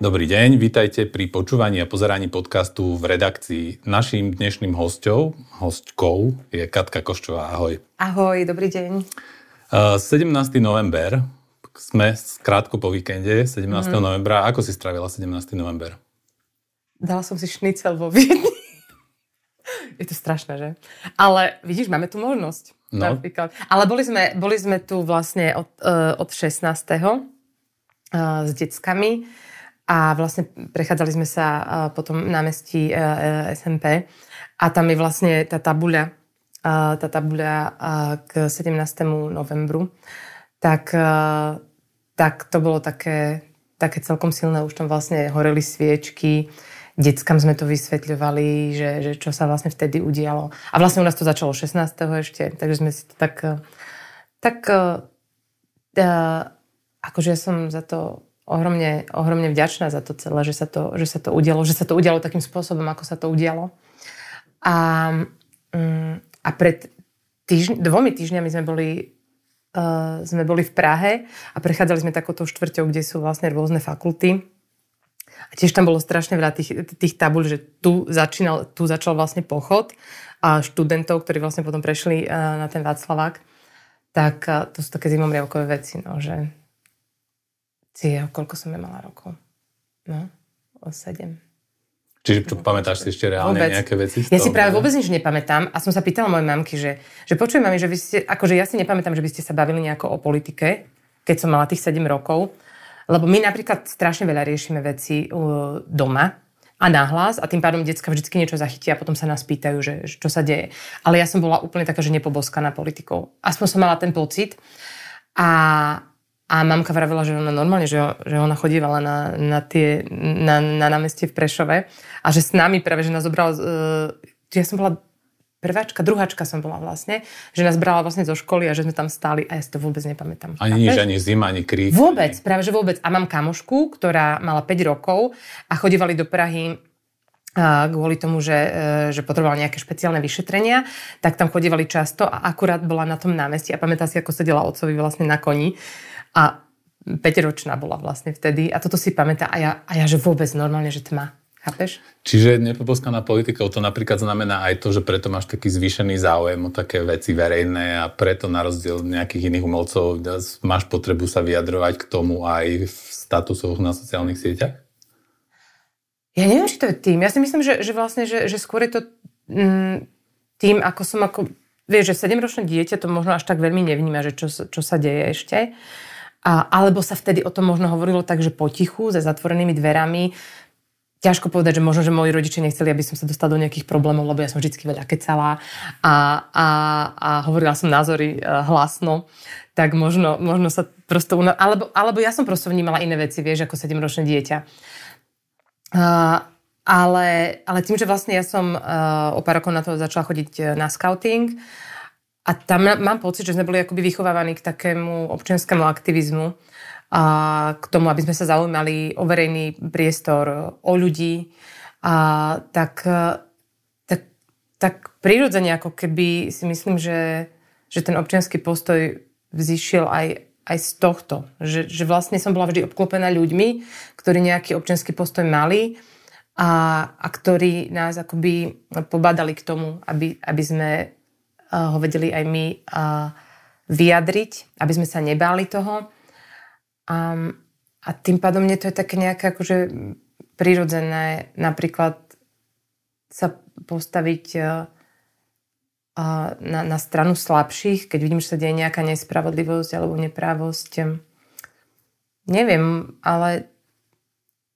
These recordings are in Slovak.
Dobrý deň, vítajte pri počúvaní a pozeraní podcastu v redakcii. Naším dnešným hosťou, hostkou je Katka Koščová. Ahoj. Ahoj, dobrý deň. 17. november, sme krátko po víkende, 17. Mm. novembra. Ako si strávila 17. november? Dala som si šnicel vo Viedni. je to strašné, že? Ale vidíš, máme tu možnosť. No. Napríklad. Ale boli sme, boli sme tu vlastne od, uh, od 16. Uh, s deckami a vlastne prechádzali sme sa potom námestí e, e, SMP a tam je vlastne tá tabuľa, tá tabuľa k 17. novembru, tak, tak to bolo také, také celkom silné. Už tam vlastne horeli sviečky, deckám sme to vysvetľovali, že, že čo sa vlastne vtedy udialo. A vlastne u nás to začalo 16. ešte, takže sme si to tak... Tak akože ja som za to ohromne, ohromne vďačná za to celé, že sa to, že sa to udialo, že sa to udialo takým spôsobom, ako sa to udialo. A, um, a pred týždň, dvomi týždňami sme boli, uh, sme boli v Prahe a prechádzali sme takouto štvrťou, kde sú vlastne rôzne fakulty. A tiež tam bolo strašne veľa tých, tých tabul, že tu, začínal, tu začal vlastne pochod a študentov, ktorí vlastne potom prešli uh, na ten Václavák. Tak uh, to sú také zimomriavkové veci, no, že Cia, koľko som ja mala rokov? No, o sedem. Čiže čo, pamätáš si ešte reálne vôbec. nejaké veci? Ja si práve vôbec nič nepamätám a som sa pýtala mojej mamky, že, že počujem mami, že vy ste, akože ja si nepamätám, že by ste sa bavili nejako o politike, keď som mala tých 7 rokov, lebo my napríklad strašne veľa riešime veci uh, doma a nahlas a tým pádom decka vždy niečo zachytia a potom sa nás pýtajú, že, že čo sa deje. Ale ja som bola úplne taká, že nepoboskaná politikou. Aspoň som mala ten pocit. A, a mamka vravila, že ona normálne, že, že ona chodívala na, na, tie, na, na námestie v Prešove a že s nami práve, že nás zobrala, uh, ja som bola prváčka, druháčka som bola vlastne, že nás brala vlastne zo školy a že sme tam stáli a ja si to vôbec nepamätám. Ani nič, ani zima, ani krík. Vôbec, ani... práve že vôbec. A mám kamošku, ktorá mala 5 rokov a chodívali do Prahy kvôli tomu, že, e, že potrebovala nejaké špeciálne vyšetrenia, tak tam chodívali často a akurát bola na tom námestí a pamätá si, ako sedela otcovi vlastne na koni a 5-ročná bola vlastne vtedy a toto si pamätá a ja, a ja že vôbec normálne, že tma. Chápeš? Čiže nepoboskaná politika, to napríklad znamená aj to, že preto máš taký zvýšený záujem o také veci verejné a preto na rozdiel nejakých iných umelcov máš potrebu sa vyjadrovať k tomu aj v statusoch na sociálnych sieťach? Ja neviem, či to je tým. Ja si myslím, že, že vlastne, že, že skôr je to mm, tým, ako som ako... Vieš, že 7-ročné dieťa to možno až tak veľmi nevníma, že čo, čo sa deje ešte. Alebo sa vtedy o tom možno hovorilo tak, že potichu, za zatvorenými dverami. Ťažko povedať, že možno, že moji rodičia nechceli, aby som sa dostala do nejakých problémov, lebo ja som vždy veľa kecala a, a, a hovorila som názory uh, hlasno, tak možno, možno sa prosto... Alebo, alebo ja som prosto vnímala iné veci, vieš, ako 7-ročné dieťa. Uh, ale, ale tým, že vlastne ja som uh, o pár rokov na to začala chodiť na scouting, uh, a tam mám pocit, že sme boli akoby vychovávaní k takému občianskému aktivizmu a k tomu, aby sme sa zaujímali o verejný priestor, o ľudí. A tak, tak, tak prirodzene ako keby si myslím, že, že ten občianský postoj vzýšiel aj, aj z tohto. Že, že vlastne som bola vždy obklopená ľuďmi, ktorí nejaký občianský postoj mali a, a ktorí nás akoby pobádali k tomu, aby, aby sme ho vedeli aj my vyjadriť, aby sme sa nebáli toho. A, a tým pádom mne to je také nejaké akože prirodzené napríklad sa postaviť na, na stranu slabších, keď vidím, že sa deje nejaká nespravodlivosť alebo neprávosť. Neviem, ale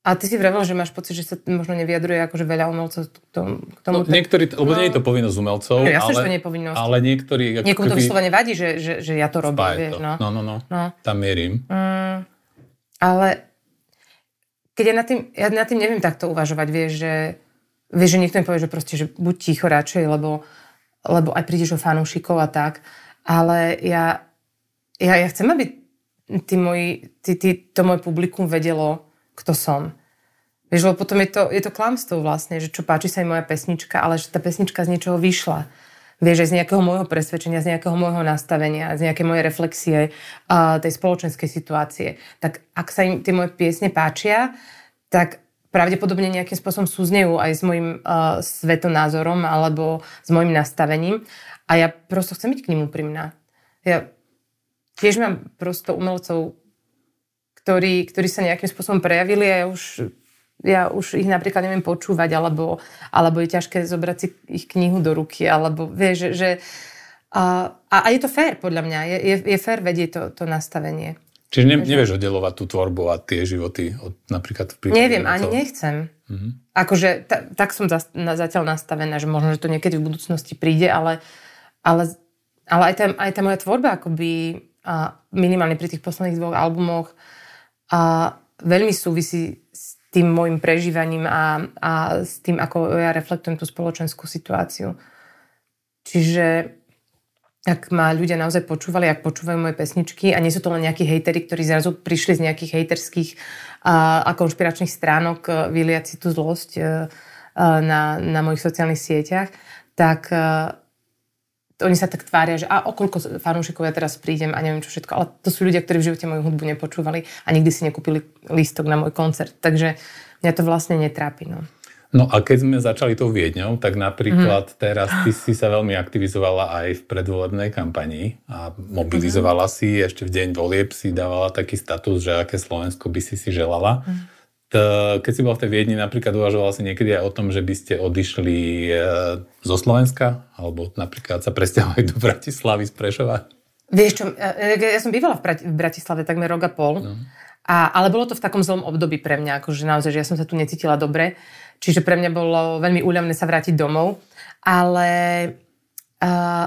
a ty si vravel, že máš pocit, že sa možno nevyjadruje akože veľa umelcov k tomu. K tomu no, niektorí, no, nie je to povinnosť umelcov. No, jasne, ale, že to nie je povinnosť. Ale niektorí... Niekomu to vyslovene vadí, že, že, že ja to robím, vieš, no. No, no, no. no. Tam mierim. Mm, ale keď ja nad tým, ja nad tým neviem takto uvažovať, vieš, že, vieš, že niekto mi povie, že proste, že buď ticho radšej, lebo, lebo aj prídeš o fanúšikov a tak, ale ja, ja, ja chcem, aby tí moji, tí, tí, to moje publikum vedelo, kto som. Vieš, lebo potom je to, je to klamstvo vlastne, že čo páči sa im moja pesnička, ale že tá pesnička z niečoho vyšla vieš, z nejakého môjho presvedčenia, z nejakého môjho nastavenia, z nejakej mojej reflexie uh, tej spoločenskej situácie. Tak ak sa im tie moje piesne páčia, tak pravdepodobne nejakým spôsobom súznejú aj s môjim uh, svetonázorom alebo s môjim nastavením. A ja prosto chcem byť k ním úprimná. Ja tiež mám prosto umelcov, ktorí, ktorí sa nejakým spôsobom prejavili a ja už ja už ich napríklad neviem počúvať, alebo, alebo je ťažké zobrať si ich knihu do ruky, alebo vieš, že, že a, a je to fér, podľa mňa. Je, je, je fér vedieť to, to nastavenie. Čiže ne, nevieš oddelovať tú tvorbu a tie životy od napríklad v Neviem, ani nechcem. Mm-hmm. Akože ta, tak som za, na, zatiaľ nastavená, že možno, že to niekedy v budúcnosti príde, ale, ale, ale aj, tá, aj tá moja tvorba akoby a minimálne pri tých posledných dvoch albumoch a veľmi súvisí tým môjim prežívaním a, a s tým, ako ja reflektujem tú spoločenskú situáciu. Čiže ak ma ľudia naozaj počúvali, ak počúvajú moje pesničky a nie sú to len nejakí hejteri, ktorí zrazu prišli z nejakých hejterských a, a konšpiračných stránok e, vyliať si tú zlosť a, e, e, na, na mojich sociálnych sieťach, tak a, oni sa tak tvária, že a okoľko fanúšikov ja teraz prídem a neviem čo všetko, ale to sú ľudia, ktorí v živote moju hudbu nepočúvali a nikdy si nekúpili lístok na môj koncert, takže mňa to vlastne netrápi. No. No a keď sme začali tou Viedňou, tak napríklad mm. teraz ty si sa veľmi aktivizovala aj v predvolebnej kampanii a mobilizovala mm. si, ešte v deň volieb si dávala taký status, že aké Slovensko by si si želala. Mm keď si bol v tej Viedni, napríklad uvažoval si niekedy aj o tom, že by ste odišli e, zo Slovenska? Alebo napríklad sa presťahovali do Bratislavy z Prešova? Vieš čo, e, ja som bývala v Bratislave takmer rok a pol. No. A, ale bolo to v takom zlom období pre mňa, akože naozaj, že ja som sa tu necítila dobre. Čiže pre mňa bolo veľmi úľavné sa vrátiť domov. Ale uh,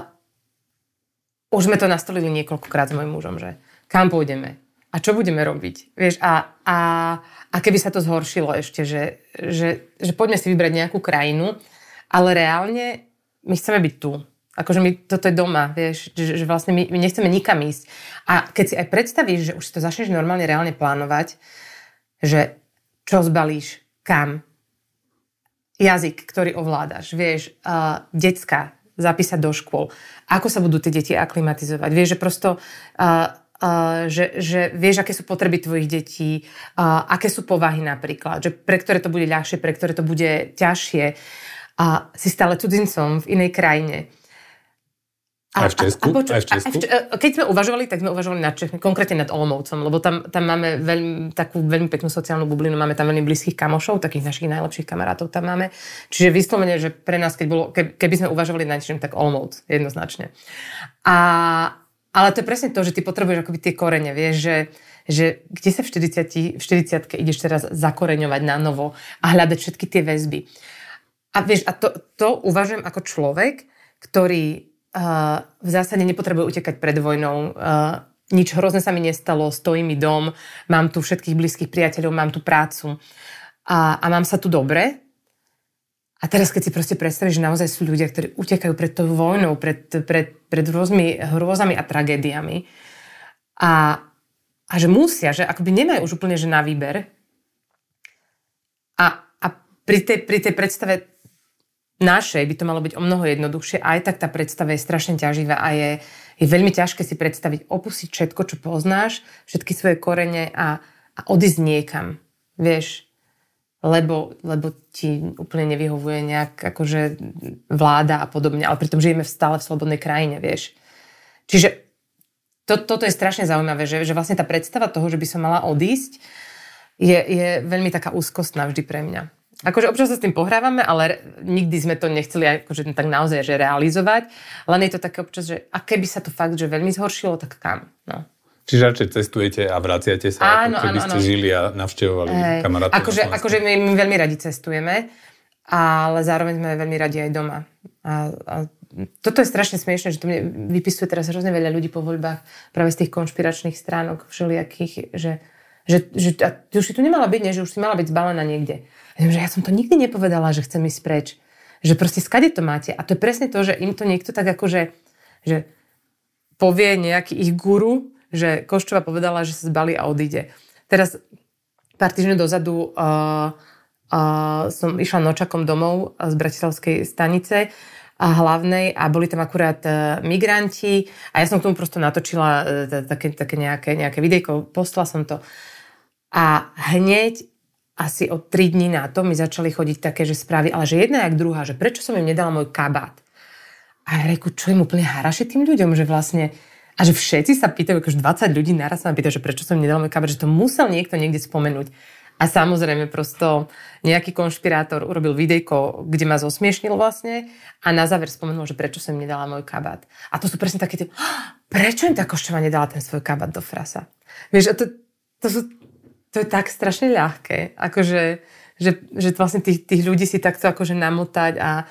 už sme to nastolili niekoľkokrát s mojim mužom, že kam pôjdeme a čo budeme robiť. Vieš, a, a a keby sa to zhoršilo ešte, že, že, že poďme si vybrať nejakú krajinu, ale reálne my chceme byť tu. Akože my, toto je doma, vieš, že, že vlastne my, my nechceme nikam ísť. A keď si aj predstavíš, že už si to začneš normálne reálne plánovať, že čo zbalíš, kam, jazyk, ktorý ovládaš, vieš, uh, decka, zapísať do škôl, ako sa budú tie deti aklimatizovať. Vieš, že prosto uh, že, že vieš, aké sú potreby tvojich detí, uh, aké sú povahy napríklad, že pre ktoré to bude ľahšie, pre ktoré to bude ťažšie a si stále cudzincom v inej krajine. A, aj v Česku? A, a poču, aj v Česku? A, keď sme uvažovali, tak sme uvažovali nad Čechmi, konkrétne nad Olomoucom, lebo tam, tam máme veľmi, takú veľmi peknú sociálnu bublinu, máme tam veľmi blízkych kamošov, takých našich najlepších kamarátov tam máme. Čiže vyslovene, že pre nás, keď bolo, keby sme uvažovali nad niečím, tak Olomouc jednoznačne. A, ale to je presne to, že ty potrebuješ akoby tie korene, vieš, že, že kde sa v 40, v 40 ideš teraz zakoreňovať na novo a hľadať všetky tie väzby. A vieš, a to, to uvažujem ako človek, ktorý uh, v zásade nepotrebuje utekať pred vojnou, uh, nič hrozné sa mi nestalo, stojí mi dom, mám tu všetkých blízkych priateľov, mám tu prácu a, a mám sa tu dobre, a teraz, keď si proste predstavíš, že naozaj sú ľudia, ktorí utekajú pred tou vojnou, pred, pred, pred rôznymi hrôzami a tragédiami a, a že musia, že akoby nemajú už úplne že na výber. A, a pri, tej, pri tej predstave našej by to malo byť o mnoho jednoduchšie. Aj tak tá predstava je strašne ťaživá a je, je veľmi ťažké si predstaviť, opustiť všetko, čo poznáš, všetky svoje korene a, a odísť niekam. Vieš, lebo, lebo ti úplne nevyhovuje nejak akože vláda a podobne, ale pritom žijeme stále v slobodnej krajine, vieš. Čiže to, toto je strašne zaujímavé, že, že vlastne tá predstava toho, že by som mala odísť, je, je veľmi taká úzkostná vždy pre mňa. Akože občas sa s tým pohrávame, ale nikdy sme to nechceli akože tak naozaj že realizovať. Len je to také občas, že a keby sa to fakt, že veľmi zhoršilo, tak kam? No. Čiže radšej cestujete a vraciate sa, áno, ako keby áno, ste áno. žili a navštevovali hey, kamarátov. Akože, akože my, my veľmi radi cestujeme, ale zároveň sme veľmi radi aj doma. A, a toto je strašne smiešne, že to mne vypisuje teraz hrozne veľa ľudí po voľbách práve z tých konšpiračných stránok všelijakých, že, Že, že a ty už si tu nemala byť, nie? že už si mala byť zbalená niekde. A že ja som to nikdy nepovedala, že chcem ísť preč. Že proste skade to máte. A to je presne to, že im to niekto tak akože že povie nejaký ich guru, že Koščova povedala, že sa zbalí a odíde. Teraz pár týždňov dozadu uh, uh, som išla nočakom domov z Bratislavskej stanice a hlavnej a boli tam akurát uh, migranti a ja som k tomu prosto natočila uh, také, také nejaké, nejaké videjko, postla som to. A hneď asi o tri dní na to mi začali chodiť také, že správy, ale že jedna jak druhá, že prečo som im nedala môj kabát. A ja reku, čo im úplne haraše tým ľuďom, že vlastne a že všetci sa pýtajú, akože 20 ľudí naraz sa ma pýtajú, že prečo som nedal kabát, že to musel niekto niekde spomenúť. A samozrejme prosto nejaký konšpirátor urobil videjko, kde ma zosmiešnil vlastne a na záver spomenul, že prečo som nedala môj kabát. A to sú presne také tie, prečo im tá koščova nedala ten svoj kabát do frasa? Vieš, to, to, sú, to je tak strašne ľahké, akože, že, že vlastne tých, tých ľudí si takto akože namotať a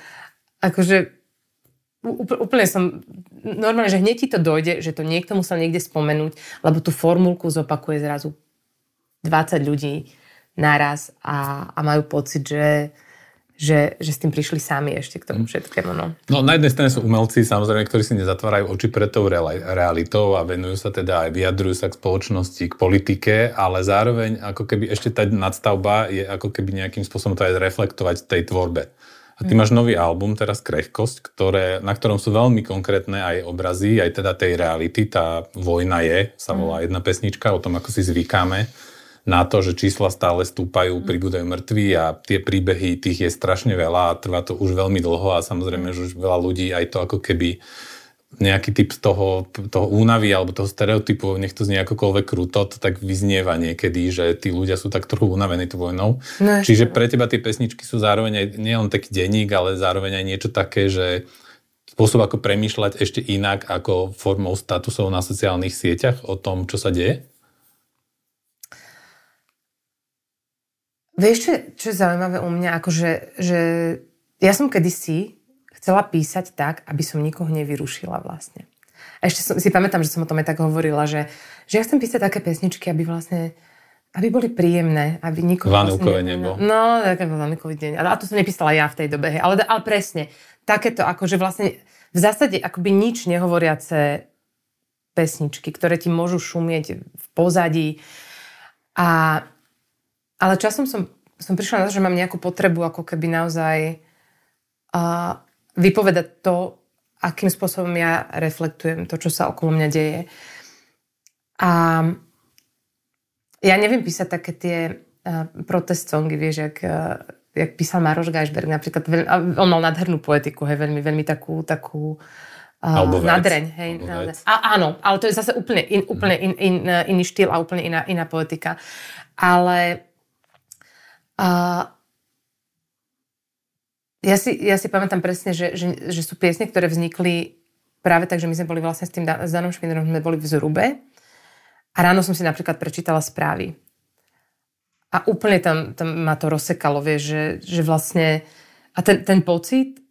akože úplne som, normálne, že hneď ti to dojde, že to niekto musel niekde spomenúť, lebo tú formulku zopakuje zrazu 20 ľudí naraz a, a majú pocit, že, že, že s tým prišli sami ešte k tomu mm. všetkému. No. no na jednej strane sú umelci, samozrejme, ktorí si nezatvárajú oči pred tou realitou a venujú sa teda aj, vyjadrujú sa k spoločnosti, k politike, ale zároveň ako keby ešte tá nadstavba je ako keby nejakým spôsobom to aj reflektovať tej tvorbe. A ty máš nový album, teraz Krehkosť, ktoré, na ktorom sú veľmi konkrétne aj obrazy, aj teda tej reality. Tá vojna je, sa volá mm. jedna pesnička o tom, ako si zvykáme na to, že čísla stále stúpajú, mm. pribúdajú mŕtvi a tie príbehy tých je strašne veľa a trvá to už veľmi dlho a samozrejme, že už veľa ľudí aj to ako keby nejaký typ toho, toho únavy alebo toho stereotypu, nech to znie akokoľvek kruto, to tak vyznieva niekedy, že tí ľudia sú tak trochu unavení tú vojnou. No, Čiže pre teba tie pesničky sú zároveň aj nielen taký denník, ale zároveň aj niečo také, že spôsob ako premýšľať ešte inak ako formou statusov na sociálnych sieťach o tom, čo sa deje? Vieš, čo, čo je zaujímavé u mňa? Akože, že ja som kedysi chcela písať tak, aby som nikoho nevyrušila vlastne. A ešte som, si pamätám, že som o tom aj tak hovorila, že, že ja chcem písať také pesničky, aby vlastne aby boli príjemné, aby nikoho... Vanukové vlastne, nebo. No, také Vanukový deň. A to som nepísala ja v tej dobe, ale, ale presne. Takéto, akože vlastne v zásade akoby nič nehovoriace pesničky, ktoré ti môžu šumieť v pozadí. A ale časom som, som prišla na to, že mám nejakú potrebu ako keby naozaj uh, vypovedať to, akým spôsobom ja reflektujem to, čo sa okolo mňa deje. A ja neviem písať také tie uh, protest songy, vieš, jak, uh, jak písal Maroš Geisberg napríklad. Veľ, on mal nádhernú poetiku, hej, veľmi, veľmi takú, takú uh, nadreň. Hej, a, áno, ale to je zase úplne, in, úplne in, in, iný štýl a úplne iná, iná poetika. Ale a ja si, ja si pamätám presne, že, že, že sú piesne, ktoré vznikli práve tak, že my sme boli vlastne s tým s Danom Švindrom, sme boli v Zrube a ráno som si napríklad prečítala správy. A úplne tam, tam ma to rozsekalo, vieš, že, že vlastne a ten, ten pocit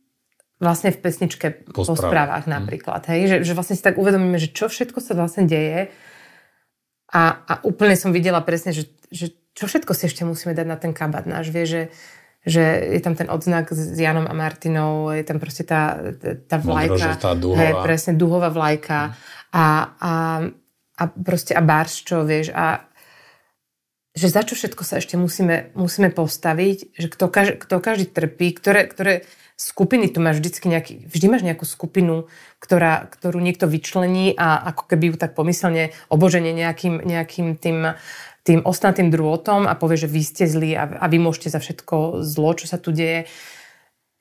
vlastne v pesničke po, po správach mhm. napríklad, hej, že, že vlastne si tak uvedomíme, že čo všetko sa vlastne deje a, a úplne som videla presne, že, že čo všetko si ešte musíme dať na ten kabát náš, vie, že, že je tam ten odznak s Janom a Martinou, je tam proste tá, tá vlajka, hej, presne duhová vlajka. Mm. a, a, a proste a bars, čo vieš, a že za čo všetko sa ešte musíme, musíme postaviť, že kto, kaž, kto každý trpí, ktoré, ktoré skupiny tu máš vždycky nejaký, vždy máš nejakú skupinu, ktorá, ktorú niekto vyčlení a ako keby ju tak pomyselne oboženie nejakým, nejakým tým tým ostnatým drôtom a povie, že vy ste zlí a, a vy môžete za všetko zlo, čo sa tu deje.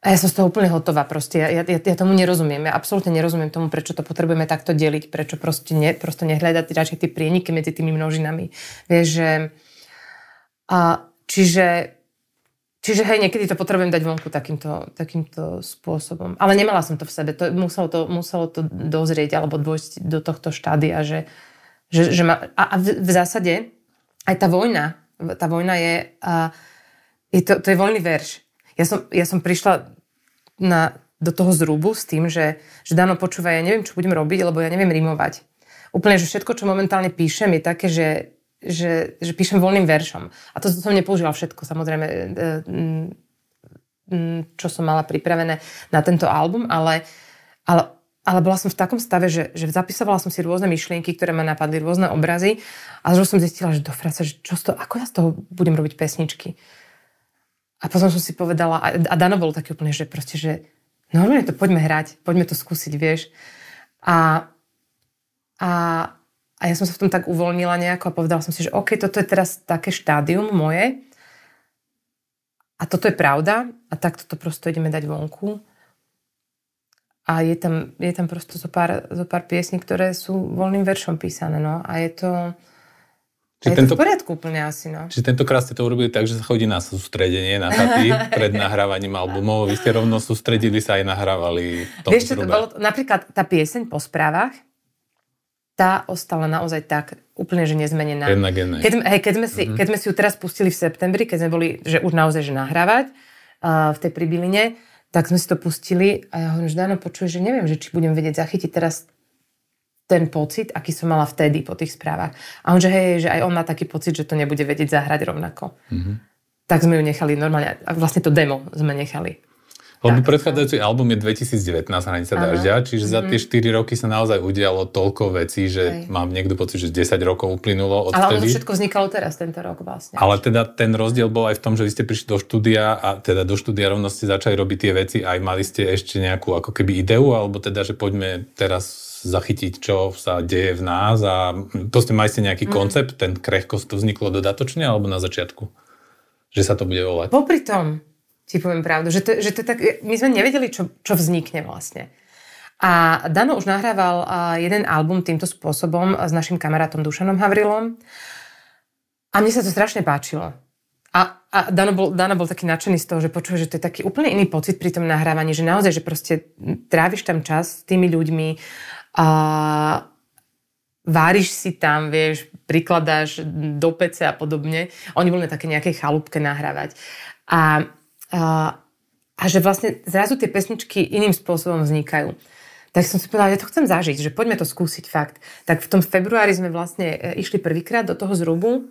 A ja som z toho úplne hotová proste. Ja, ja, ja tomu nerozumiem. Ja absolútne nerozumiem tomu, prečo to potrebujeme takto deliť, prečo proste, ne, proste nehľadať radšej tie prieniky medzi tými množinami. Vieš, že... A, čiže Čiže hej, niekedy to potrebujem dať vonku takýmto, takýmto spôsobom. Ale nemala som to v sebe. To, muselo, to, muselo to dozrieť alebo dôjsť do tohto štádia, že, že, že ma, a, a v, v zásade aj tá vojna, tá vojna je, uh, je to, to je voľný verš. Ja som, ja som prišla na, do toho zrubu s tým, že, že Dano počúva, ja neviem, čo budem robiť, lebo ja neviem rimovať. Úplne, že všetko, čo momentálne píšem, je také, že, že, že píšem voľným veršom. A to som nepoužila všetko, samozrejme, e, čo som mala pripravené na tento album, ale, ale, ale bola som v takom stave, že, že zapisovala som si rôzne myšlienky, ktoré ma napadli, rôzne obrazy a zrazu som zistila, že do fraca, že čo toho, ako ja z toho budem robiť pesničky. A potom som si povedala, a Dano bol taký úplne, že proste, že normálne to poďme hrať, poďme to skúsiť, vieš. A, a, a ja som sa v tom tak uvoľnila nejako a povedala som si, že OK, toto je teraz také štádium moje a toto je pravda a takto to prosto ideme dať vonku. A je tam, je tam prosto zo pár, zo pár piesní, ktoré sú voľným veršom písané. No. A je to, Čiže je tento, to v poriadku úplne asi, no. Čiže tentokrát ste to urobili tak, že sa chodí na sústredenie, na taty pred nahrávaním albumov. Vy ste rovno sústredili sa aj nahrávali Vieš, čo to bolo? Napríklad tá pieseň po správach, tá ostala naozaj tak úplne, že nezmenená. Jednak. Keď, hej, keď, sme si, mm-hmm. keď sme si ju teraz pustili v septembri, keď sme boli, že už naozaj, že nahrávať uh, v tej pribyline, tak sme si to pustili a ja hovorím, že Dano, počuj, že neviem, že či budem vedieť zachytiť teraz ten pocit, aký som mala vtedy po tých správach. A on, že hej, že aj on má taký pocit, že to nebude vedieť zahrať rovnako. Mm-hmm. Tak sme ju nechali normálne, a vlastne to demo sme nechali. Lebo predchádzajúci album je 2019 Hranica dažďa, čiže za mhm. tie 4 roky sa naozaj udialo toľko vecí, že Hej. mám niekto pocit, že 10 rokov uplynulo od Ale ono všetko vznikalo teraz tento rok vlastne. Ale teda ten rozdiel bol aj v tom, že vy ste prišli do štúdia a teda do štúdia rovno ste začali robiť tie veci aj mali ste ešte nejakú ako keby ideu, alebo teda, že poďme teraz zachytiť, čo sa deje v nás a proste mali ste nejaký mm. koncept, ten krehkosť to vzniklo dodatočne alebo na začiatku? Že sa to bude volať? Popri tom, ti poviem pravdu, že to, že to tak, my sme nevedeli, čo, čo vznikne vlastne. A Dano už nahrával jeden album týmto spôsobom s našim kamarátom Dušanom Havrilom a mne sa to strašne páčilo. A, a Dano, bol, Dano bol taký nadšený z toho, že počuje, že to je taký úplne iný pocit pri tom nahrávaní, že naozaj, že proste tráviš tam čas s tými ľuďmi, a váriš si tam, vieš, prikladáš do pece a podobne. Oni boli na také nejakej chalúbke nahrávať. A, a, a že vlastne zrazu tie pesničky iným spôsobom vznikajú. Tak som si povedala, ja to chcem zažiť, že poďme to skúsiť fakt. Tak v tom februári sme vlastne e, išli prvýkrát do toho zrubu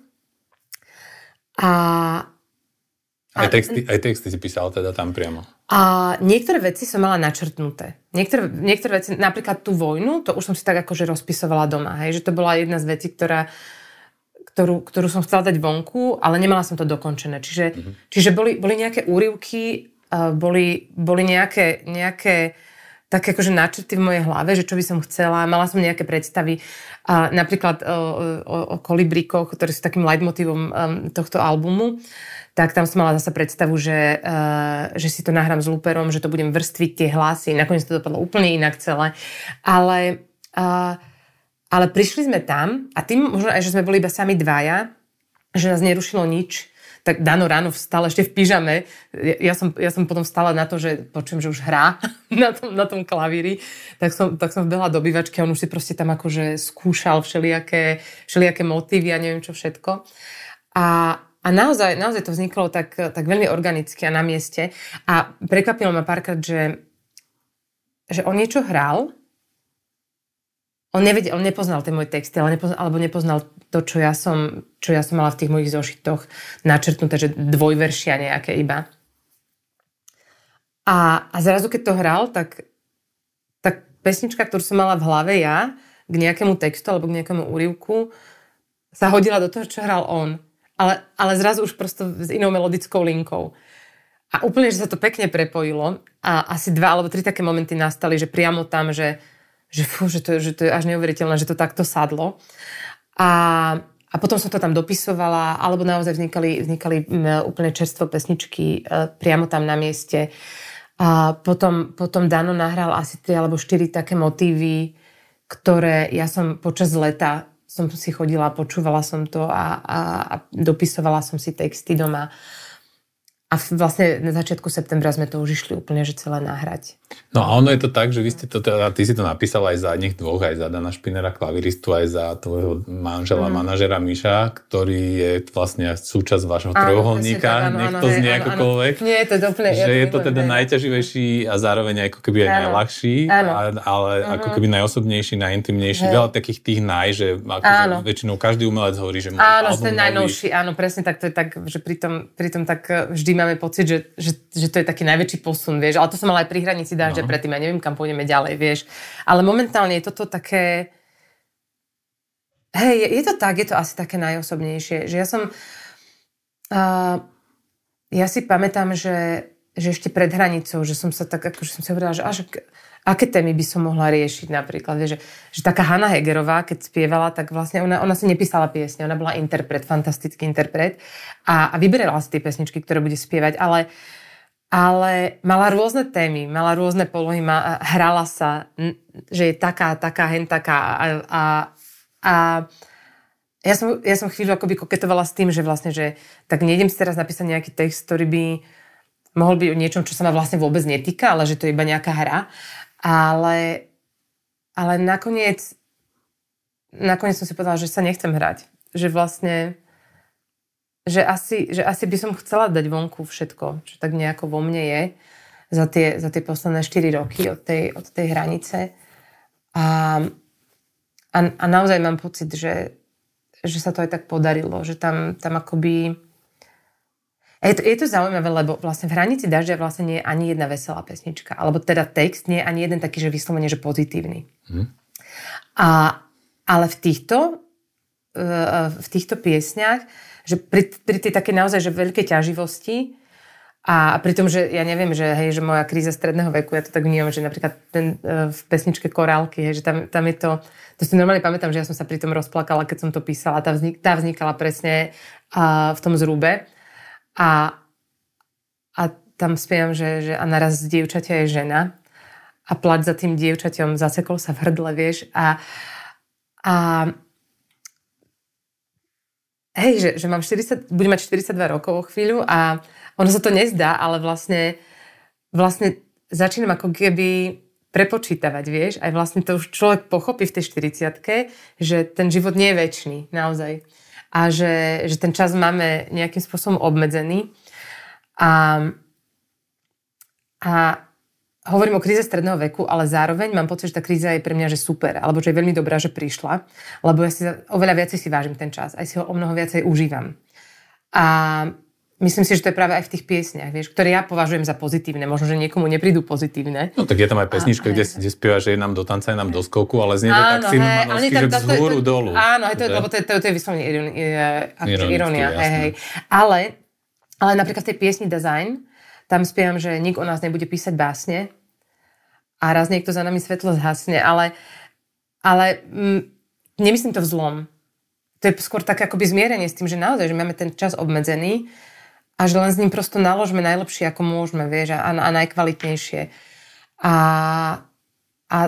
a aj texty, aj texty si písal teda tam priamo. A niektoré veci som mala načrtnuté. Niektoré, niektoré veci, napríklad tú vojnu, to už som si tak akože rozpisovala doma. Hej, že to bola jedna z vecí, ktorá, ktorú, ktorú som chcela dať vonku, ale nemala som to dokončené. Čiže, mm-hmm. čiže boli, boli nejaké úrivky, boli, boli nejaké, nejaké také akože načrty v mojej hlave, že čo by som chcela. Mala som nejaké predstavy. A napríklad o, o, o kolibríkoch, ktoré sú takým leitmotívom um, tohto albumu tak tam som mala zase predstavu, že, uh, že si to nahrám s lúperom, že to budem vrstviť tie hlasy. Nakoniec to dopadlo úplne inak celé. Ale, uh, ale prišli sme tam a tým možno aj, že sme boli iba sami dvaja, že nás nerušilo nič, tak Dano ráno vstal ešte v pyžame. Ja, ja, som, ja som potom vstala na to, že počujem, že už hrá na tom, na tom klavíri. Tak som, tak som vbehla do bývačky a on už si proste tam akože skúšal všelijaké, všelijaké motívy a neviem čo všetko. A, a naozaj, naozaj to vzniklo tak, tak veľmi organicky a na mieste. A prekvapilo ma párkrát, že, že on niečo hral, on, nevedel, on nepoznal tie moje texty, ale nepoznal, alebo nepoznal to, čo ja, som, čo ja som mala v tých mojich zošitoch načrtnuté, že dvojveršia nejaké iba. A, a zrazu, keď to hral, tak, tak pesnička, ktorú som mala v hlave ja, k nejakému textu alebo k nejakému úrivku, sa hodila do toho, čo hral on ale, ale zrazu už prosto s inou melodickou linkou. A úplne, že sa to pekne prepojilo a asi dva alebo tri také momenty nastali, že priamo tam, že, že, fú, že, to, že to je až neuveriteľné, že to takto sadlo. A, a potom som to tam dopisovala, alebo naozaj vznikali, vznikali úplne čerstvo pesničky e, priamo tam na mieste. A potom, potom Dano nahral asi tri alebo štyri také motívy, ktoré ja som počas leta som si chodila, počúvala som to a, a, a dopisovala som si texty doma. A vlastne na začiatku septembra sme to už išli úplne, že celé nahrať. No a ono je to tak, že vy ste to, teda, ty si to napísal aj za nich dvoch, aj za Dana Špinera, klaviristu, aj za tvojho manžela, mm. manažera Miša, ktorý je vlastne súčasť vášho trojuholníka, nech to znie akokoľvek. Nie, to je úplne... Že je to teda najťaživejší a zároveň ako keby aj áno. najľahší, áno. ale uh-huh. ako keby najosobnejší, najintimnejší. Veľa takých tých naj, že ako väčšinou každý umelec hovorí, že Áno, ten najnovší, áno, presne tak, to je tak, že pritom, pritom tak eh, vždy máme pocit, že, že, že to je taký najväčší posun, vieš, ale to som mala aj pri hranici dážďa no. predtým, ja neviem, kam pôjdeme ďalej, vieš. Ale momentálne je toto také... Hej, je, je to tak, je to asi také najosobnejšie, že ja som... Uh, ja si pamätám, že, že ešte pred hranicou, že som sa tak, akože som si hovorila, že až, aké témy by som mohla riešiť napríklad. Že, že taká Hanna Hegerová, keď spievala, tak vlastne ona, ona si nepísala piesne, ona bola interpret, fantastický interpret a, a vyberala si tie pesničky, ktoré bude spievať, ale ale mala rôzne témy, mala rôzne polohy, ma, hrala sa, že je taká, taká, hen taká a, a, a ja som, ja som chvíľu akoby koketovala s tým, že vlastne, že tak nejdem si teraz napísať nejaký text, ktorý by mohol byť o niečom, čo sa ma vlastne vôbec netýka, ale že to je iba nejaká hra. Ale, ale nakoniec, nakoniec som si povedala, že sa nechcem hrať. Že vlastne že asi, že asi by som chcela dať vonku všetko, čo tak nejako vo mne je za tie, za tie posledné 4 roky od tej, od tej hranice. A, a, a naozaj mám pocit, že, že sa to aj tak podarilo, že tam, tam akoby... A je to, je to zaujímavé, lebo vlastne v hranici dažďa vlastne nie je ani jedna veselá pesnička, alebo teda text nie je ani jeden taký, že vyslovene, že pozitívny. Hmm. A, ale v týchto, v týchto piesňach že pri, pri tej také naozaj že veľké ťaživosti a pri tom, že ja neviem, že hej, že moja kríza stredného veku, ja to tak vnímam, že napríklad ten, uh, v pesničke Korálky, hej, že tam, tam je to, to si normálne pamätám, že ja som sa pri tom rozplakala, keď som to písala, tá, vznik, tá vznikala presne uh, v tom zrúbe a, a tam spievam, že, že a naraz dievčaťa je žena a plač za tým dievčaťom zasekol sa v hrdle, vieš, a, a hej, že, že mám 40, budem mať 42 rokov o chvíľu a ono sa to nezdá, ale vlastne, vlastne začínam ako keby prepočítavať, vieš, aj vlastne to už človek pochopí v tej 40 že ten život nie je väčší, naozaj. A že, že ten čas máme nejakým spôsobom obmedzený. A, a hovorím o kríze stredného veku, ale zároveň mám pocit, že tá kríza je pre mňa že super, alebo že je veľmi dobrá, že prišla, lebo ja si oveľa viacej si vážim ten čas, aj si ho o mnoho viacej užívam. A myslím si, že to je práve aj v tých piesniach, vieš, ktoré ja považujem za pozitívne. Možno, že niekomu neprídu pozitívne. No tak je tam aj pesnička, kde, kde spieva, že je nám do tanca, je nám do skoku, ale znie to tak silnomanovsky, že vzhôru dolu. Áno, to, lebo to, to, to je vyslovene ironia. Hej, hej. Ale, ale napríklad v tej piesni Design, tam spievam, že nik o nás nebude písať básne a raz niekto za nami svetlo zhasne, ale, ale mm, nemyslím to v zlom. To je skôr také akoby zmierenie s tým, že naozaj, že máme ten čas obmedzený a že len s ním prosto naložme najlepšie, ako môžeme, vieš, a, a najkvalitnejšie. A, a,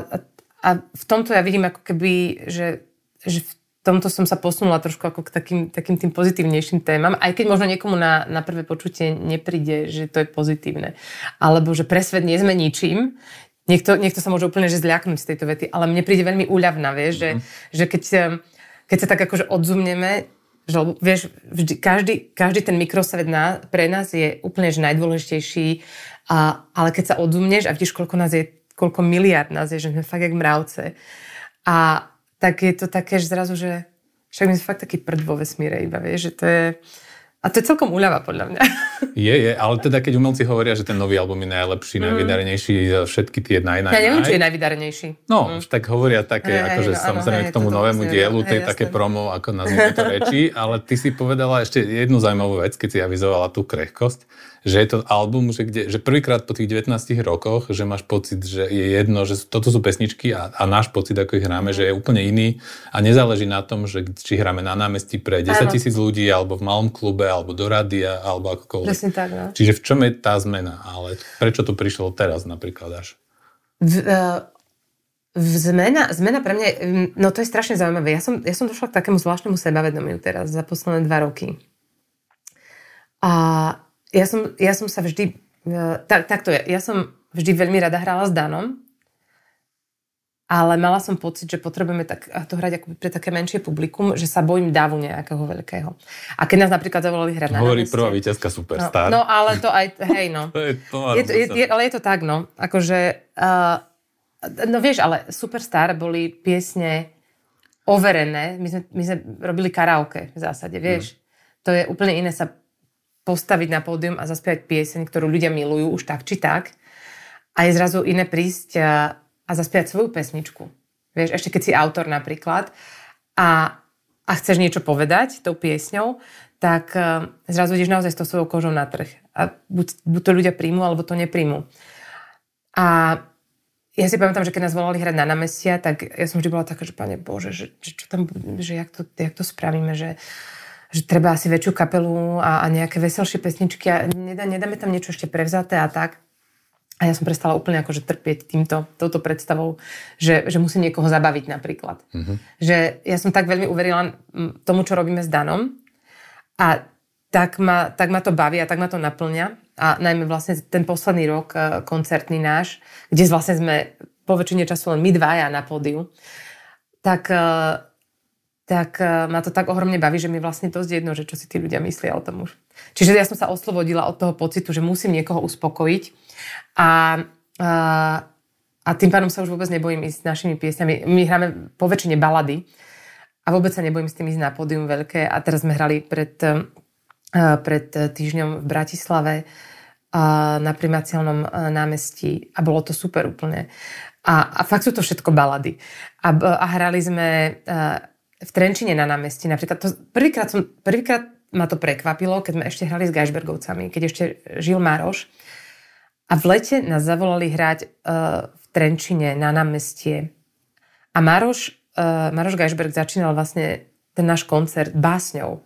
a v tomto ja vidím ako keby, že, že v tomto som sa posunula trošku ako k takým, takým tým pozitívnejším témam, aj keď možno niekomu na, na prvé počutie nepríde, že to je pozitívne. Alebo že pre svet nie sme ničím. Niekto, niekto sa môže úplne že zľaknúť z tejto vety, ale mne príde veľmi úľavná, vieš, mm. že, mhm. že keď, keď sa tak akože odzumneme, že vieš, vždy, každý, každý ten mikrosvet na, pre nás je úplne že najdôležitejší, a, ale keď sa odzumneš a vidíš, koľko nás je, koľko miliard nás je, že sme fakt jak mravce. A tak je to také, že zrazu, že však my sme fakt taký prd vo vesmíre iba, vieš, že to je... A to je celkom úľava, podľa mňa. Je, je, ale teda keď umelci hovoria, že ten nový album je najlepší, mm. najvydarenejší, všetky tie naj, naj, Ja neviem, či je najvydarenejší. No, mm. tak hovoria také, hey, akože no, samozrejme áno, k tomu novému dielu, to je také promo, ako nazvime to reči, ale ty si povedala ešte jednu zaujímavú vec, keď si avizovala tú krehkosť, že je to album, že, kde, že prvýkrát po tých 19 rokoch, že máš pocit, že je jedno, že toto sú pesničky a, a náš pocit, ako ich hráme, že je úplne iný a nezáleží na tom, že či hráme na námestí pre 10 tisíc ľudí, alebo v malom klube, alebo do rádia, alebo akokoľvek. Presne tak, no. Čiže v čom je tá zmena? Ale prečo to prišlo teraz napríklad až? V, uh... Zmena, zmena pre mňa, no to je strašne zaujímavé. Ja som, ja som došla k takému zvláštnemu sebavedomiu teraz za posledné dva roky. A ja som, ja som sa vždy... E, tak, takto je. Ja som vždy veľmi rada hrala s Danom, ale mala som pocit, že potrebujeme tak, to hrať ako pre také menšie publikum, že sa bojím davu nejakého veľkého. A keď nás napríklad zavolali hrať na Hovorí prvá víťazka Superstar. No, no, ale to aj, hej no. to je, to je, je, je, ale je to tak, no. Akože, uh, no vieš, ale Superstar boli piesne overené. My sme, my sme robili karaoke v zásade, vieš. Mm. To je úplne iné sa postaviť na pódium a zaspievať pieseň, ktorú ľudia milujú už tak či tak. A je zrazu iné prísť a zaspievať svoju pesničku. Vieš, ešte keď si autor napríklad a, a chceš niečo povedať tou piesňou, tak uh, zrazu ideš naozaj s tou svojou kožou na trh. A buď, buď to ľudia príjmu, alebo to nepríjmu. A ja si pamätám, že keď nás volali hrať na námestia, tak ja som vždy bola taká, že pane Bože, že, že čo tam, že jak to, jak to spravíme, že, že treba asi väčšiu kapelu a, a nejaké veselšie pesničky a nedá, nedáme tam niečo ešte prevzaté a tak. A ja som prestala úplne akože trpieť týmto, touto predstavou, že, že musím niekoho zabaviť napríklad. Mm-hmm. Že ja som tak veľmi uverila tomu, čo robíme s Danom a tak ma, tak ma to baví a tak ma to naplňa. A najmä vlastne ten posledný rok e, koncertný náš, kde vlastne sme po väčšine času len my dvaja na pódiu, tak, e, tak e, ma to tak ohromne baví, že mi vlastne dosť jedno, že čo si tí ľudia myslia o tom už. Čiže ja som sa oslobodila od toho pocitu, že musím niekoho uspokojiť a, a, a tým pádom sa už vôbec nebojím ísť s našimi piesňami. My hráme po väčšine balady a vôbec sa nebojím s tým ísť na pódium veľké. A teraz sme hrali pred, pred týždňom v Bratislave na primaciálnom námestí a bolo to super úplne. A, a fakt sú to všetko balady. A, a hrali sme v Trenčine na námestí. Napríklad to, prvýkrát, som, prvýkrát ma to prekvapilo, keď sme ešte hrali s Geisbergovcami, keď ešte žil Maroš. A v lete nás zavolali hrať uh, v Trenčine na námestie. A Maroš, uh, Maroš Geisberg začínal vlastne ten náš koncert básňou.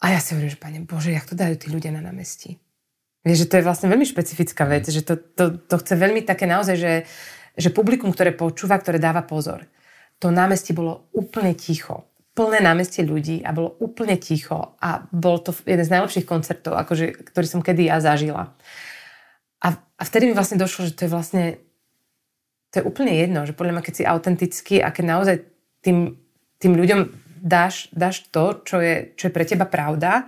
A ja si hovorím, že pane Bože, jak to dajú tí ľudia na námestí? Vieš, že to je vlastne veľmi špecifická vec, že to, to, to chce veľmi také naozaj, že, že publikum, ktoré počúva, ktoré dáva pozor. To námestie bolo úplne ticho plné námestie ľudí a bolo úplne ticho a bol to jeden z najlepších koncertov, akože, ktorý som kedy ja zažila. A, a vtedy mi vlastne došlo, že to je vlastne to je úplne jedno, že podľa mňa, keď si autentický a keď naozaj tým, tým ľuďom dáš, dáš to, čo je, čo je pre teba pravda,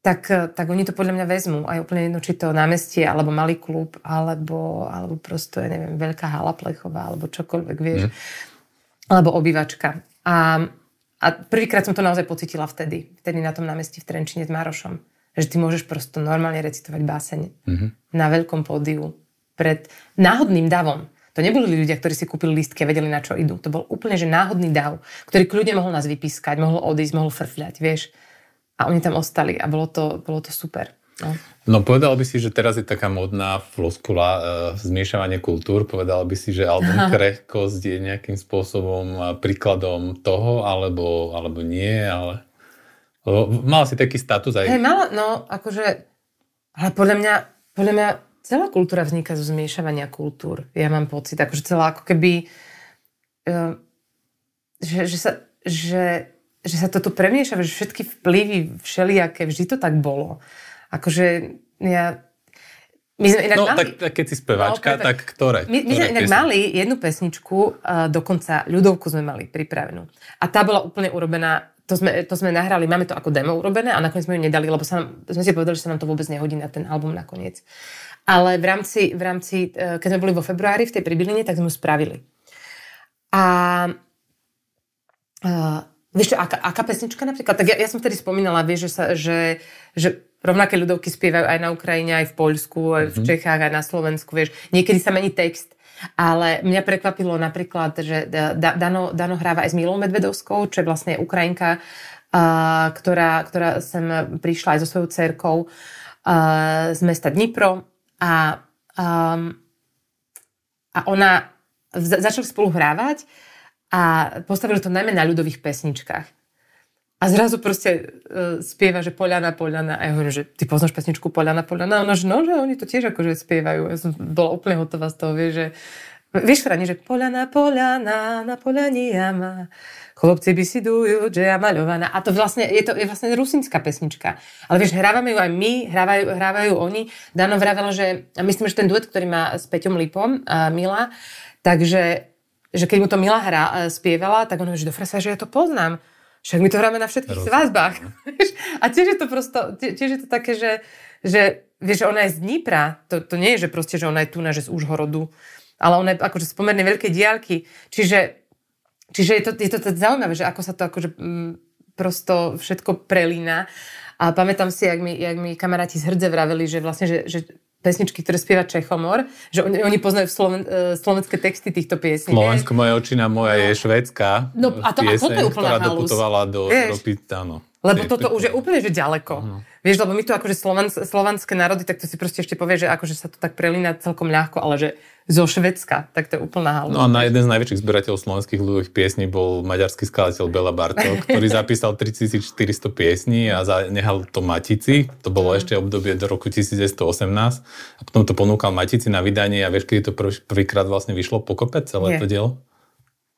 tak, tak oni to podľa mňa vezmú. A je úplne jedno, či to námestie, alebo malý klub, alebo, alebo prosto, ja neviem, veľká hala plechová, alebo čokoľvek, vieš. Mm. Alebo obývačka. A, a prvýkrát som to naozaj pocitila vtedy, vtedy na tom námestí v Trenčine s Marošom. Že ty môžeš prosto normálne recitovať báseň mm-hmm. na veľkom pódiu pred náhodným davom. To neboli ľudia, ktorí si kúpili lístky a vedeli, na čo idú. To bol úplne že náhodný dav, ktorý kľudne mohol nás vypískať, mohol odísť, mohol frfľať, vieš. A oni tam ostali a bolo to, bolo to super. No. no povedal by si, že teraz je taká modná floskula e, zmiešavanie kultúr. Povedal by si, že album. Krehkosť je nejakým spôsobom e, príkladom toho, alebo, alebo nie, ale... Mala si taký status aj... Hej, mala, no, akože... Ale podľa mňa, podľa mňa celá kultúra vzniká zo zmiešavania kultúr. Ja mám pocit, akože celá ako keby... E, že, že, sa, že, že sa to tu premieša, že všetky vplyvy všelijaké, vždy to tak bolo akože ja... My sme inak no, mali... tak, tak keď si speváčka, no, tak, tak ktoré? My, my sme inak piesne? mali jednu pesničku, uh, dokonca ľudovku sme mali pripravenú. A tá bola úplne urobená, to sme, to sme nahrali, máme to ako demo urobené a nakoniec sme ju nedali, lebo sa nám, sme si povedali, že sa nám to vôbec nehodí na ten album nakoniec. Ale v rámci, v rámci uh, keď sme boli vo februári v tej pribyline, tak sme ju spravili. A uh, Vieš čo, aká, aká pesnička napríklad? Tak ja, ja som vtedy spomínala, vieš, že, sa, že, že rovnaké ľudovky spievajú aj na Ukrajine, aj v Poľsku, aj v mm-hmm. Čechách, aj na Slovensku, vieš. Niekedy sa mení text. Ale mňa prekvapilo napríklad, že Dano, Dano hráva aj s Milou Medvedovskou, čo je vlastne Ukrajinka, ktorá, ktorá sem prišla aj so svojou cerkou z mesta Dnipro. A, a ona začali spolu hrávať a postavili to najmä na ľudových pesničkách. A zrazu proste uh, spieva, že Poliana, Poliana. A ja hovorím, že ty poznáš pesničku Poliana, Poliana. A ona, že no, že oni to tiež akože spievajú. Ja som bola úplne hotová z toho, vie, že Vieš, ktorá že polana, polana, na polani jama. Chlopci by si dujú, že ja maľovaná. A to vlastne, je to je vlastne rusínska pesnička. Ale vieš, hrávame ju aj my, hrávajú, hrávajú oni. Dano vravela, že, myslím, že ten duet, ktorý má s Peťom Lipom, a Mila, takže že keď mu to Mila hra, spievala, tak on hovorí, že do fresa, že ja to poznám. Však my to hráme na všetkých Rozumiem. svazbách. a tiež je to prosto, tiež je to také, že, že vieš, ona je z Dnipra. To, to nie je, že proste, že ona je tu na, že z Úžhorodu ale ona je akože z pomerne veľkej diálky. Čiže, čiže je, to, je to tak zaujímavé, že ako sa to akože m, mm, prosto všetko prelína. A pamätám si, jak mi, jak mi kamaráti z hrdze vraveli, že vlastne, že, že pesničky, ktoré spieva Čechomor, že oni, oni poznajú sloven, uh, slovenské texty týchto piesní. Slovensko, moja očina moja no. je švedská. No a to, pieseň, a toto je ktorá halus. doputovala do Európy, áno. Lebo toto už je úplne že ďaleko. Uh-huh. Vieš, lebo my tu akože slovan, slovanské národy, tak to si proste ešte povie, že akože sa to tak prelína celkom ľahko, ale že zo Švedska, tak to je úplná halúza. No a na jeden z najväčších zberateľov slovenských ľudových piesní bol maďarský skladateľ Bela Bartok, ktorý zapísal 3400 piesní a nehal to Matici. To bolo ešte obdobie do roku 1918 a potom to ponúkal Matici na vydanie a vieš, kedy to prvýkrát vlastne vyšlo pokope celé Nie. to dielo?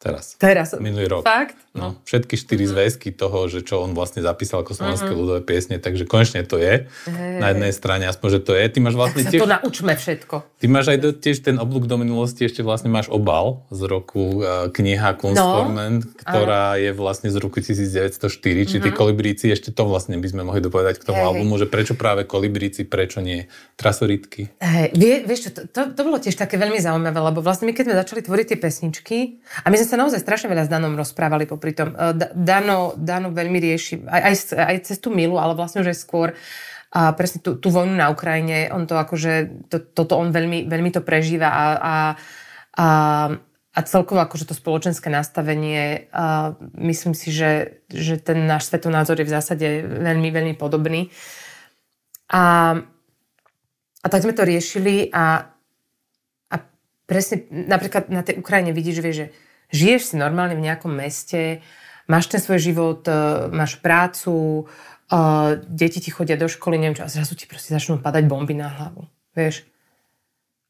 Teraz. Teraz. Minulý rok. Fakt? No, všetky štyri mm-hmm. zväzky toho, že čo on vlastne zapísal ako slovenské mm-hmm. ľudové piesne, takže konečne to je. Hey. Na jednej strane aspoň, že to je. Ty máš vlastne tak tiež... to naučme všetko. Ty máš aj do, tiež ten oblúk do minulosti, ešte vlastne máš obal z roku uh, kniha Kunstformen, no. ktorá Aha. je vlastne z roku 1904, mm-hmm. či tí mhm. kolibríci, ešte to vlastne by sme mohli dopovedať k tomu hey. albumu, že prečo práve kolibríci, prečo nie trasoritky. Hey, vie, vieš čo, to, to, to, bolo tiež také veľmi zaujímavé, lebo vlastne my keď sme začali tvoriť tie pesničky, a my sme sa naozaj strašne veľa s Danom rozprávali popri tom. E, Dano, Dano veľmi rieši, aj, aj, aj cez tú milu, ale vlastne už aj skôr a presne tú, tú vojnu na Ukrajine, on to akože, to, toto on veľmi, veľmi to prežíva a, a, a, a celkovo akože to spoločenské nastavenie, a myslím si, že, že ten náš svetonázor je v zásade veľmi, veľmi podobný. A, a tak sme to riešili a, a presne napríklad na tej Ukrajine vidíš, vieš, že žiješ si normálne v nejakom meste, máš ten svoj život, e, máš prácu, e, deti ti chodia do školy, neviem čo, a zrazu ti proste začnú padať bomby na hlavu. Vieš?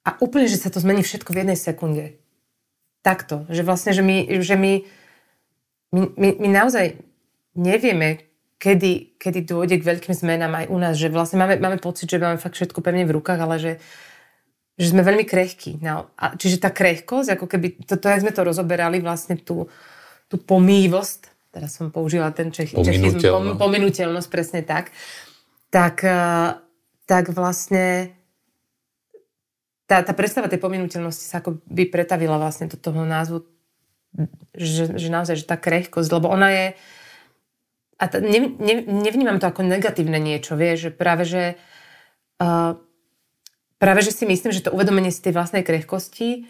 A úplne, že sa to zmení všetko v jednej sekunde. Takto. Že vlastne, že my, že my, my, my, my naozaj nevieme, kedy, kedy dôjde k veľkým zmenám aj u nás, že vlastne máme, máme pocit, že máme fakt všetko pevne v rukách, ale že, že sme veľmi krehkí. No, a, čiže tá krehkosť, ako keby, toto, jak sme to rozoberali, vlastne tú, tú pomývosť, teraz som použila ten čech, čechizm, pom, pominuteľnosť, presne tak, tak, eh, tak vlastne tá, tá predstava tej pominuteľnosti sa ako by pretavila vlastne do toho názvu, že, že naozaj, že tá krehkosť, lebo ona je, a t- ne, ne, nevnímam to ako negatívne niečo, vieš, že práve, že uh, práve, že si myslím, že to uvedomenie si tej vlastnej krehkosti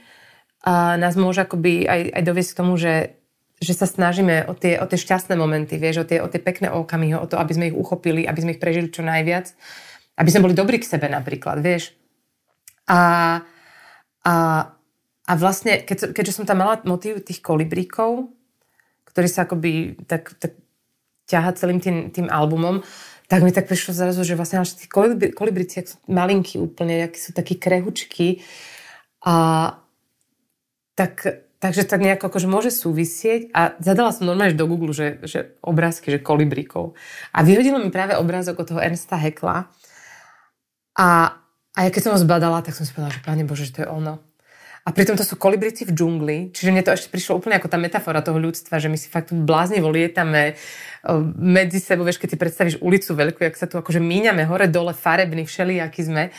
a nás môže akoby aj, aj doviesť k tomu, že, že sa snažíme o tie, o tie šťastné momenty, vieš, o tie, o tie pekné okamihy, o to, aby sme ich uchopili, aby sme ich prežili čo najviac, aby sme boli dobrí k sebe napríklad, vieš. A, a, a vlastne, keď, keďže som tam mala motív tých kolibríkov, ktorý sa akoby tak, tak ťaha celým tým, tým albumom, tak mi tak prišlo zrazu, že vlastne tí kolibri, kolibrici, sú malinkí úplne, akí sú takí krehučky. A tak, takže tak nejako akože môže súvisieť a zadala som normálne do Google, že, že obrázky, že kolibrikov. A vyhodilo mi práve obrázok od toho Ernsta Hekla. A, a ja keď som ho zbadala, tak som si povedala, že páne Bože, že to je ono. A pritom to sú kolibrici v džungli, čiže mne to ešte prišlo úplne ako tá metafora toho ľudstva, že my si fakt bláznivo lietame medzi sebou, vieš, keď si predstavíš ulicu veľkú, jak sa tu akože míňame hore, dole, farební, všelijakí sme,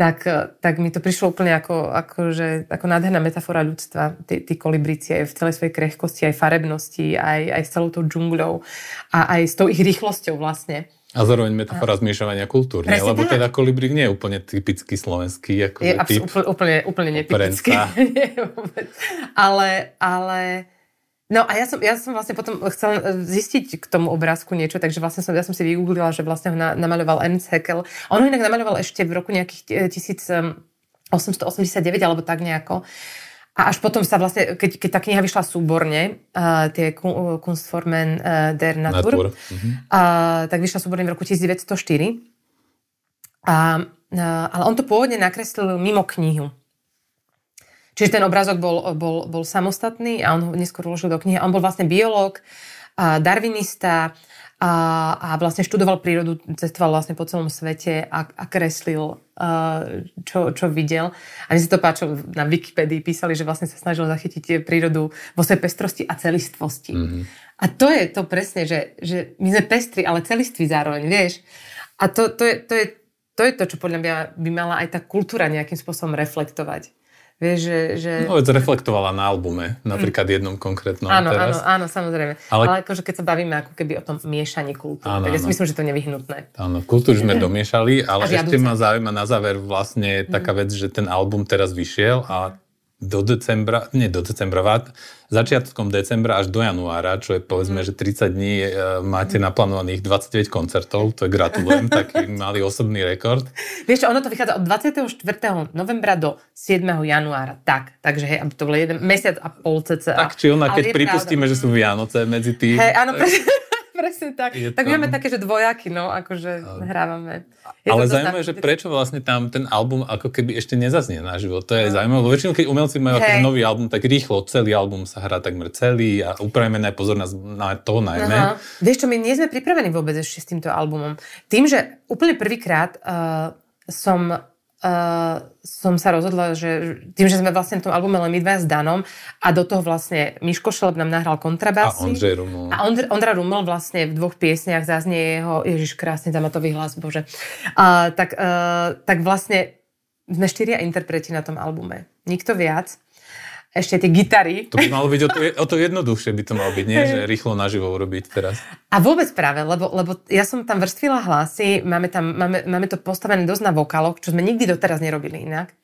tak, tak mi to prišlo úplne ako, ako, že, ako nádherná metafora ľudstva, tí, tí kolibrici aj v celej svojej krehkosti, aj farebnosti, aj, aj s celou tou džungľou a aj s tou ich rýchlosťou vlastne. A zároveň metafora a... zmiešavania kultúr, nie? lebo tak. teda kolibrík nie je úplne typický slovenský. Ako je typ úplne, úplne netypický. nie, ale, ale... No a ja som, ja som vlastne potom chcela zistiť k tomu obrázku niečo, takže vlastne som, ja som si vygooglila, že vlastne ho na, namaľoval Ernst Haeckel. On ho inak namaľoval ešte v roku nejakých 1889 alebo tak nejako. A až potom sa vlastne, keď, keď tá kniha vyšla súborne, uh, tie Kunstformen uh, der Natur, Natur. Uh-huh. Uh, tak vyšla súborne v roku 1904. A, uh, ale on to pôvodne nakreslil mimo knihu. Čiže ten obrázok bol, bol, bol samostatný a on ho neskôr vložil do knihy. On bol vlastne biológ, darwinista a, a vlastne študoval prírodu, cestoval vlastne po celom svete a, a kreslil, čo, čo videl. A mi si to páčilo, na Wikipedii písali, že vlastne sa snažil zachytiť prírodu vo svojej pestrosti a celistvosti. Mm-hmm. A to je to presne, že, že my sme pestri, ale celiství zároveň, vieš. A to, to, je, to, je, to je to, čo podľa mňa by mala aj tá kultúra nejakým spôsobom reflektovať. Vieš, že, že... No, veď reflektovala na albume, napríklad jednom konkrétnom áno, teraz. Áno, áno, samozrejme. Ale, Ale akože keď sa bavíme ako keby o tom miešaní kultúry, áno, tak ja si myslím, že to je nevyhnutné. Áno, kultúru sme domiešali, ale ešte ma zaujíma na záver vlastne taká mm. vec, že ten album teraz vyšiel a do decembra, nie do decembra, začiatkom decembra až do januára, čo je povedzme, mm. že 30 dní e, máte naplánovaných 29 koncertov, to je gratulujem, taký malý osobný rekord. Vieš čo, ono to vychádza od 24. novembra do 7. januára, tak, takže hej, aby to bol jeden mesiac a pol cca. Tak či ona, keď pripustíme, pravda. že sú Vianoce medzi tým. Hej, áno, tak... presne tak. Je tak tam... máme také, že dvojaky, no, akože ale... hrávame. Je ale zaujímavé, že prečo vlastne tam ten album ako keby ešte nezaznie na život. To je no. zaujímavé, väčšinou, keď umelci majú akože nový album, tak rýchlo celý album sa hrá takmer celý a upravíme aj pozornosť na to najmä. Aha. Vieš čo, my nie sme pripravení vôbec ešte s týmto albumom. Tým, že úplne prvýkrát uh, som uh, som sa rozhodla, že tým, že sme vlastne v tom albume len my dva s Danom a do toho vlastne Miško Šeleb nám nahral kontrabasy. A Ondřej Ruml. A Ondra, Ondra Ruml vlastne v dvoch piesniach zaznie jeho, ježiš, krásny zamatový hlas, bože. Uh, tak, uh, tak vlastne sme štyria interpreti na tom albume. Nikto viac ešte tie gitary. To by malo byť o to, o to jednoduchšie, by to malo byť, nie? Že rýchlo naživo urobiť teraz. A vôbec práve, lebo, lebo ja som tam vrstvila hlasy, máme, tam, máme, máme to postavené dosť na vokaloch, čo sme nikdy doteraz nerobili inak.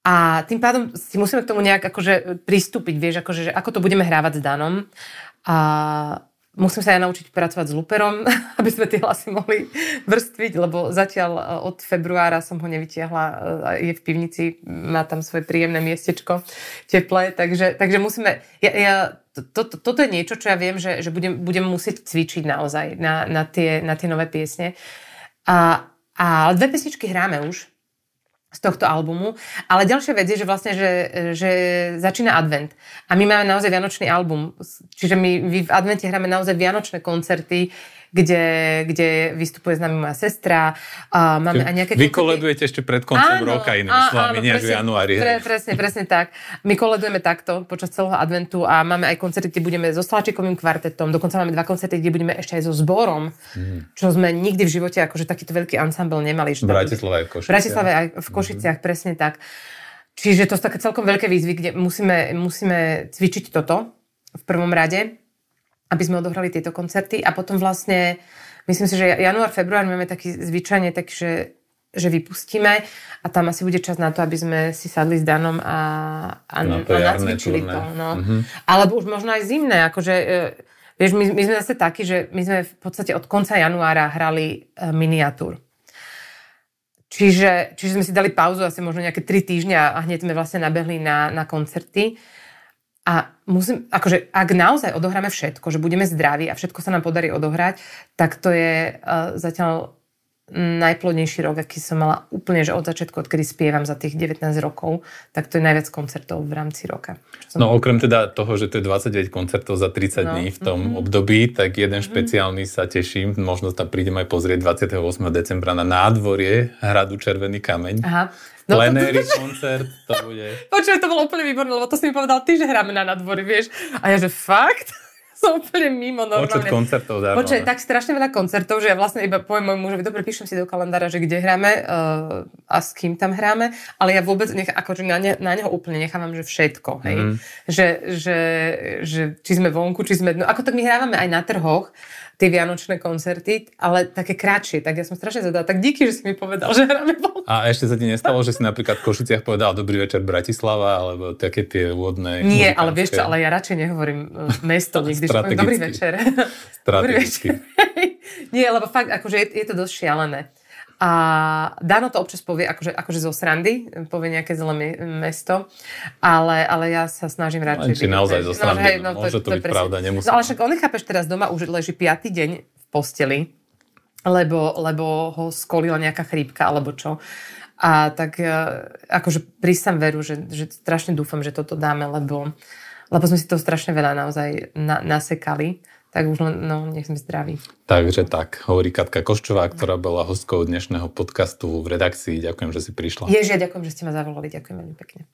A tým pádom si musíme k tomu nejak akože pristúpiť, vieš, akože, že ako to budeme hrávať s Danom. A Musím sa aj naučiť pracovať s luperom, aby sme tie hlasy mohli vrstviť, lebo zatiaľ e, od februára som ho nevytiahla, e, je v pivnici, má tam svoje príjemné miestečko, teplé, takže, takže musíme, ja, ja, to, to, toto je niečo, čo ja viem, že, že budem, budem musieť cvičiť naozaj na, na, tie, na tie nové piesne. A, a dve pesničky hráme už, z tohto albumu. Ale ďalšia vec je, že vlastne, že, že začína advent. A my máme naozaj vianočný album. Čiže my v advente hráme naozaj vianočné koncerty kde, kde vystupuje s nami moja sestra. A máme aj nejaké... Vy koledujete ešte pred koncom áno, roka, inými slovami, nie v januári. Pre, presne, presne tak. My koledujeme takto počas celého adventu a máme aj koncerty, kde budeme so Sláčikovým kvartetom, dokonca máme dva koncerty, kde budeme ešte aj so zborom, hmm. čo sme nikdy v živote akože takýto veľký ensemble nemali. V Bratislave aj v Košiciach. Bratislave aj v Košiciach, hmm. presne tak. Čiže to sú také celkom veľké výzvy, kde musíme, musíme cvičiť toto v prvom rade aby sme odohrali tieto koncerty a potom vlastne, myslím si, že január, február máme taký zvyčajne tak, že, že vypustíme a tam asi bude čas na to, aby sme si sadli s Danom a, a, no, to a nacvičili to. No. Mm-hmm. Alebo už možno aj zimné, akože e, Vieš, my, my sme zase takí, že my sme v podstate od konca januára hrali uh, miniatúr. Čiže, čiže sme si dali pauzu asi možno nejaké tri týždňa a hneď sme vlastne nabehli na, na koncerty. A musím, akože ak naozaj odohráme všetko, že budeme zdraví a všetko sa nám podarí odohrať, tak to je uh, zatiaľ najplodnejší rok, aký som mala úplne, že od začiatku, odkedy spievam za tých 19 rokov, tak to je najviac koncertov v rámci roka. Som... No okrem teda toho, že to je 29 koncertov za 30 no. dní v tom mm-hmm. období, tak jeden mm-hmm. špeciálny sa teším, možno tam prídem aj pozrieť 28. decembra na nádvorie hradu Červený kameň. Aha. No, Plenéry to, to, to, koncert, to bude... Počuj, to bolo úplne výborné, lebo to si mi povedal ty, že hráme na nadvory, vieš. A ja, že fakt? som úplne mimo normálne. Počet koncertov dávno. Počet, tak strašne veľa koncertov, že ja vlastne iba poviem môjmu mužovi, dobre, píšem si do kalendára, že kde hráme uh, a s kým tam hráme, ale ja vôbec nech, akože na, ne, na neho úplne nechávam, že všetko, hej. Mm. Že, že, že, či sme vonku, či sme... No ako tak my hrávame aj na trhoch, tie vianočné koncerty, ale také kratšie. Tak ja som strašne zadala. Tak díky, že si mi povedal, že hráme vonku. A ešte sa ti nestalo, že si napríklad v Košiciach povedal Dobrý večer Bratislava, alebo také tie úvodné... Nie, ale vieš čo, ale ja radšej nehovorím e, mesto nikdy, že poviem Dobrý večer. Dobrý večer. Nie, lebo fakt, akože je, je to dosť šialené. A Dano to občas povie akože, akože zo srandy, povie nejaké zlé mesto, ale, ale ja sa snažím radšej... Či naozaj zo srandy, no, hej, no, môže to, to byť presne. pravda, nemusí. No ale však on chápeš teraz doma, už leží piatý deň v posteli, lebo, lebo ho skolila nejaká chrípka alebo čo. A tak e, akože prísam veru, že, že strašne dúfam, že toto dáme, lebo, lebo sme si to strašne veľa naozaj na, nasekali. Tak už len, no, nech sme zdraví. Takže tak, hovorí Katka Koščová, ktorá bola hostkou dnešného podcastu v redakcii. Ďakujem, že si prišla. Ježiš, ďakujem, že ste ma zavolali. Ďakujem veľmi pekne.